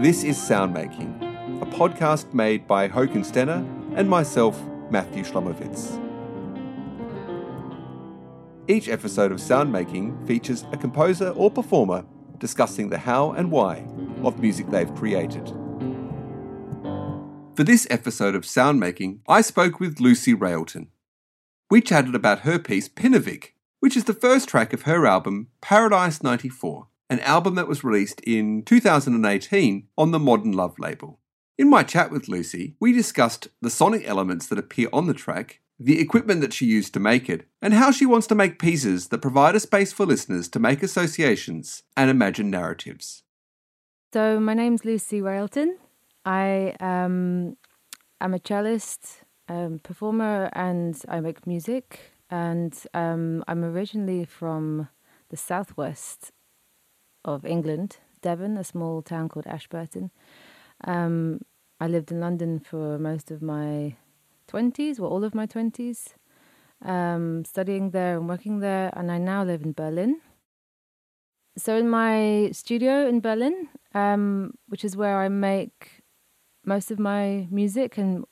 This is Soundmaking, a podcast made by Håkon Stene and myself, Matthew Shlomowitz. Each episode of Soundmaking features a composer or performer discussing the how and why of music they've created. For this episode of Soundmaking, I spoke with Lucy Railton. We chatted about her piece Pinavik, which is the first track of her album Paradise 94, an album that was released in 2018 on the Modern Love label. In my chat with Lucy, we discussed the sonic elements that appear on the track, the equipment that she used to make it, and how she wants to make pieces that provide a space for listeners to make associations and imagine narratives. So, my name's Lucy Railton. I um, am a cellist, um, performer, and I make music. And um, I'm originally from the southwest of England, Devon, a small town called Ashburton. Um, I lived in London for most of my 20s, well, all of my 20s, um, studying there and working there, and I now live in Berlin. So, in my studio in Berlin, um, which is where I make most of my music and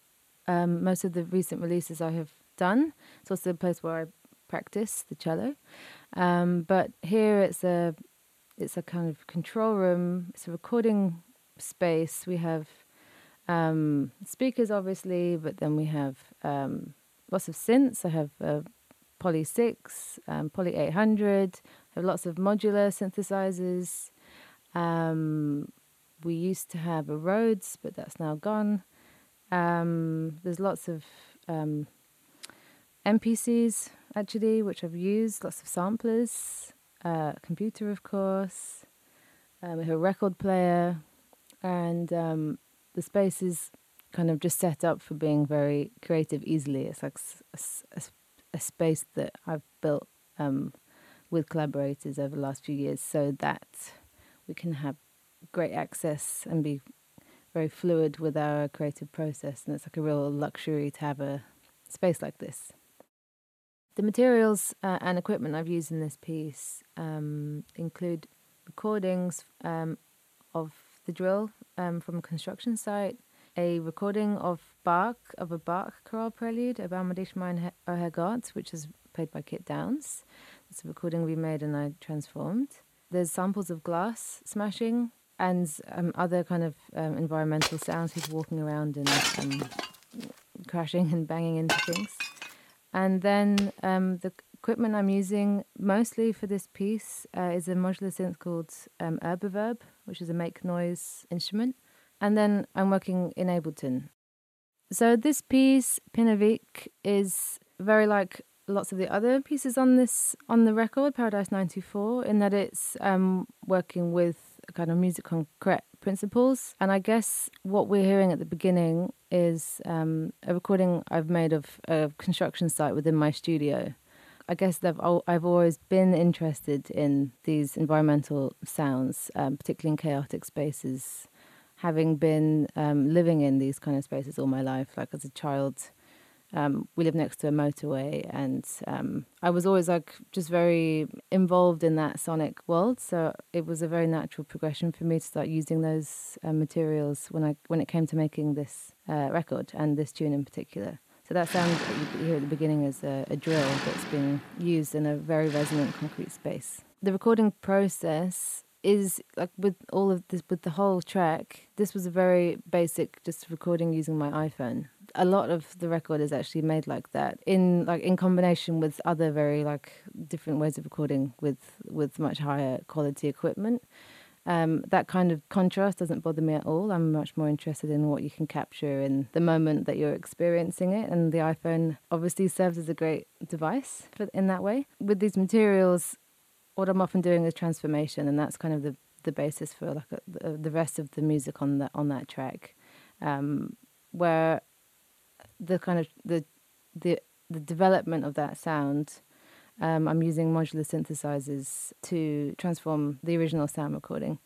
um, most of the recent releases I have done, it's also the place where I practice the cello. Um, but here it's a it's a kind of control room. It's a recording space. We have um, speakers, obviously, but then we have um, lots of synths. I have a Poly 6, um, Poly 800. I have lots of modular synthesizers. Um, we used to have a Rhodes, but that's now gone. Um, there's lots of um, MPCs, actually, which I've used, lots of samplers uh, computer, of course, um, a record player, and um, the space is kind of just set up for being very creative easily. It's like a, a, a space that I've built um, with collaborators over the last few years so that we can have great access and be very fluid with our creative process. And it's like a real luxury to have a space like this. The materials uh, and equipment I've used in this piece um, include recordings um, of the drill um, from a construction site, a recording of Bach, of a Bach chorale prelude, about mein Herrgott, which is played by Kit Downes. It's a recording we made and I transformed. There's samples of glass smashing and um, other kind of um, environmental sounds, people walking around and um, crashing and banging into things. And then um, the equipment I'm using mostly for this piece uh, is a modular synth called um, Erbe-Verb, which is a make noise instrument. And then I'm working in Ableton. So this piece, Pinavik, is very like lots of the other pieces on this on the record, Paradise '94, in that it's um, working with kind of musique concrète principles. And I guess what we're hearing at the beginning is um, a recording I've made of a construction site within my studio. I guess I've, I've always been interested in these environmental sounds, um, particularly in chaotic spaces. Having been um, living in these kind of spaces all my life, like as a child, um, we live next to a motorway, and um, I was always like just very involved in that sonic world. So it was a very natural progression for me to start using those uh, materials when I when it came to making this uh, record and this tune in particular. So that sound that you hear at the beginning is a, a drill that's been used in a very resonant concrete space. The recording process is like with all of this with the whole track this was a very basic just recording using my iphone a lot of the record is actually made like that in like in combination with other very like different ways of recording with with much higher quality equipment um, that kind of contrast doesn't bother me at all. I'm much more interested in what you can capture in the moment that you're experiencing it, and the iPhone obviously serves as a great device for, in that way. With these materials, what I'm often doing is transformation, and that's kind of the the basis for like a, the, the rest of the music on that on that track, um, where the kind of the the the development of that sound. Um, I'm using modular synthesizers to transform the original sound recording.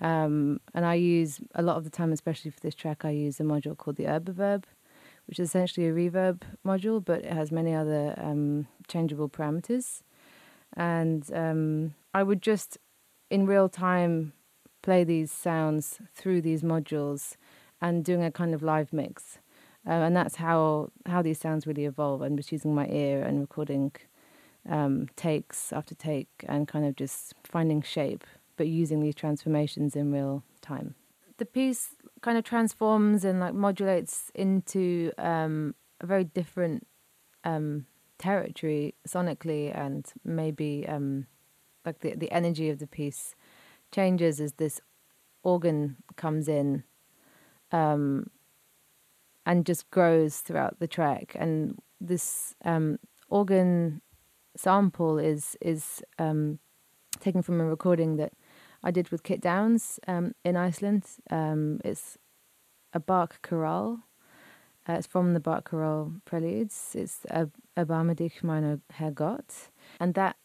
Um, and I use a lot of the time, especially for this track, I use a module called the Erbe-Verb, which is essentially a reverb module, but it has many other um, changeable parameters. And um, I would just, in real time, play these sounds through these modules and doing a kind of live mix. Uh, and that's how how these sounds really evolve. I'm just using my ear and recording um, takes after take and kind of just finding shape, but using these transformations in real time. The piece kind of transforms and like modulates into um, a very different um, territory sonically, and maybe um, like the the energy of the piece changes as this organ comes in um, and just grows throughout the track. And this um, organ sample is is um, taken from a recording that I did with Kit Downes um, in Iceland. Um, it's a Bach chorale. Uh, it's from the Bach chorale preludes. It's a Erbarme dich meiner Herrgott. And that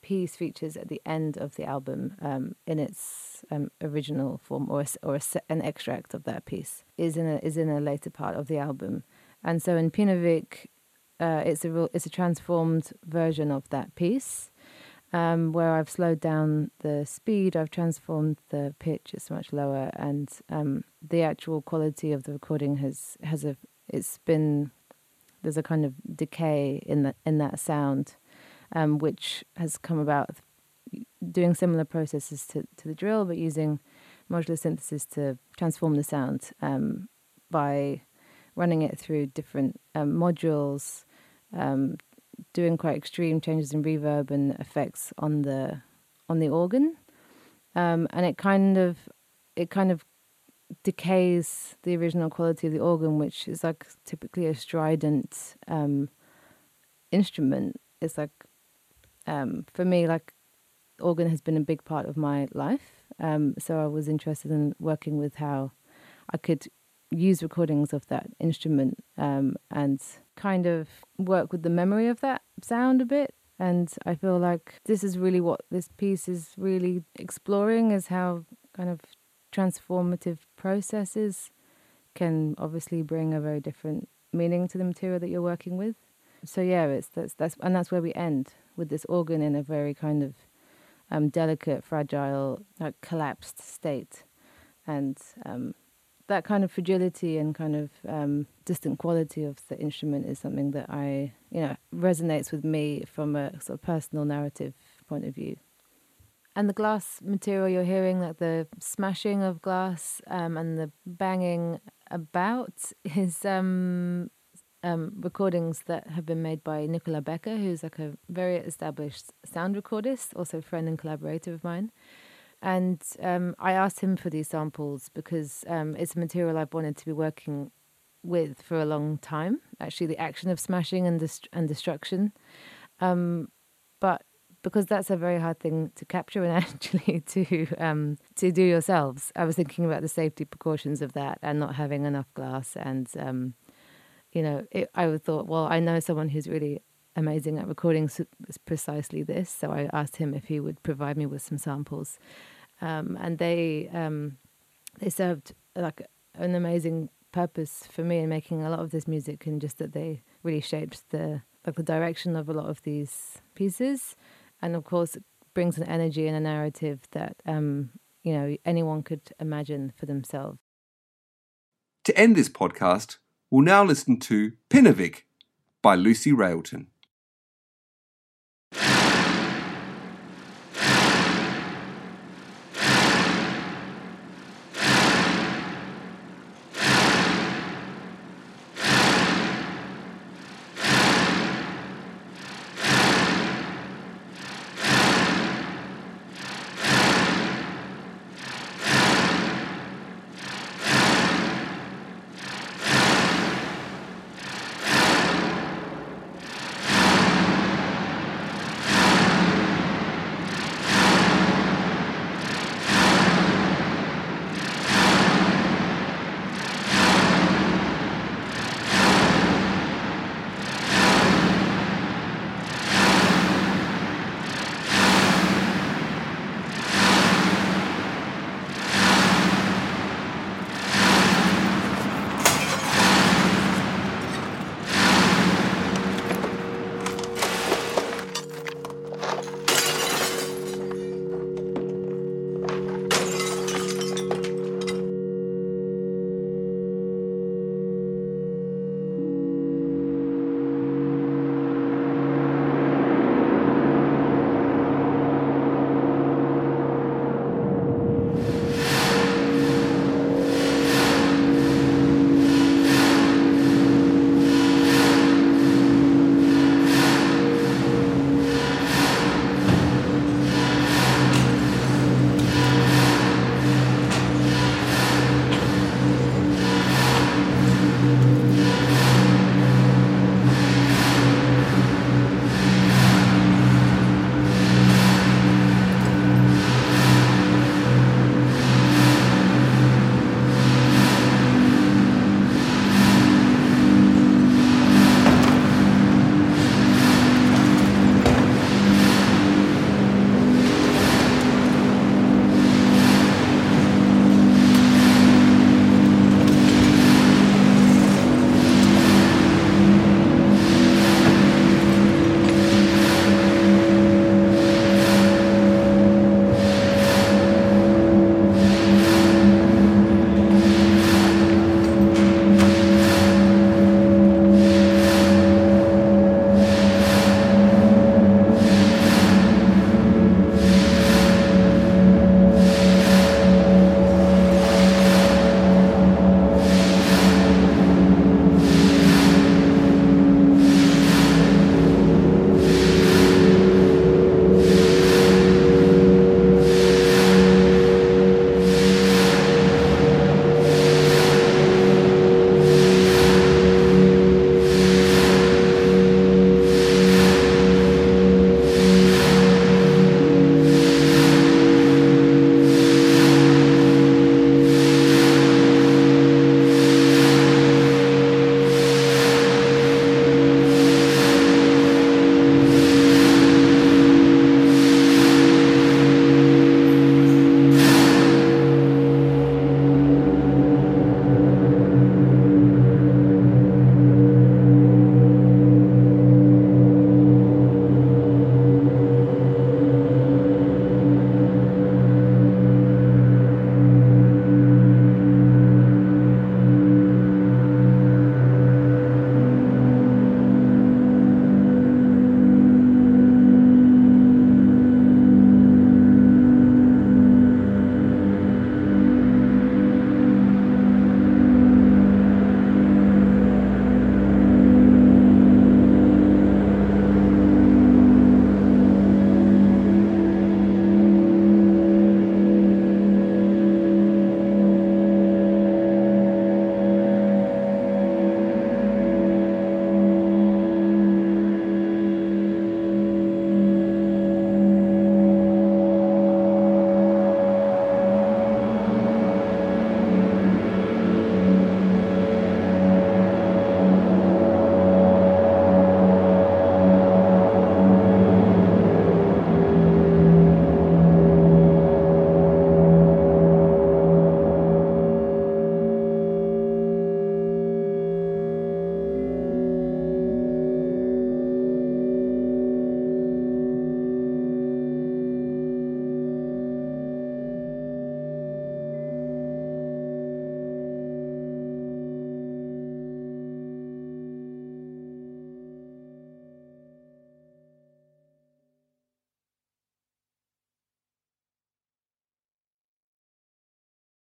piece features at the end of the album um, in its um, original form, or a, or a, an extract of that piece is in a is in a later part of the album. And so in Pinnevik, uh, it's a real, it's a transformed version of that piece, um, where I've slowed down the speed, I've transformed the pitch; it's much lower, and um, the actual quality of the recording has has a it's been there's a kind of decay in that in that sound um, which has come about doing similar processes to, to the drill, but using modular synthesis to transform the sound um, by running it through different um, modules, um, doing quite extreme changes in reverb and effects on the on the organ, um, and it kind of it kind of decays the original quality of the organ, which is like typically a strident um, instrument. It's like um, for me, like organ has been a big part of my life. Um, so I was interested in working with how I could use recordings of that instrument um, and kind of work with the memory of that sound a bit. And I feel like this is really what this piece is really exploring is how kind of transformative processes can obviously bring a very different meaning to the material that you're working with. So yeah, it's that's that's and that's where we end with this organ in a very kind of um, delicate, fragile, like collapsed state, and um, that kind of fragility and kind of um, distant quality of the instrument is something that I, you know, resonates with me from a sort of personal narrative point of view. And the glass material you're hearing, like the smashing of glass um, and the banging about, is um, um, recordings that have been made by Nicolas Becker, who's like a very established sound recordist, also a friend and collaborator of mine. And um, I asked him for these samples because um, it's a material I've wanted to be working with for a long time. Actually, the action of smashing and dest- and destruction, um, but because that's a very hard thing to capture and actually to um, to do yourselves. I was thinking about the safety precautions of that and not having enough glass and um, you know, it, I thought, well, I know someone who's really amazing at recording precisely this. So I asked him if he would provide me with some samples, um, and they um, they served like an amazing purpose for me in making a lot of this music, and just that they really shaped the like the direction of a lot of these pieces, and of course it brings an energy and a narrative that um, you know anyone could imagine for themselves. To end this podcast, We'll now listen to Pinnevik by Lucy Railton.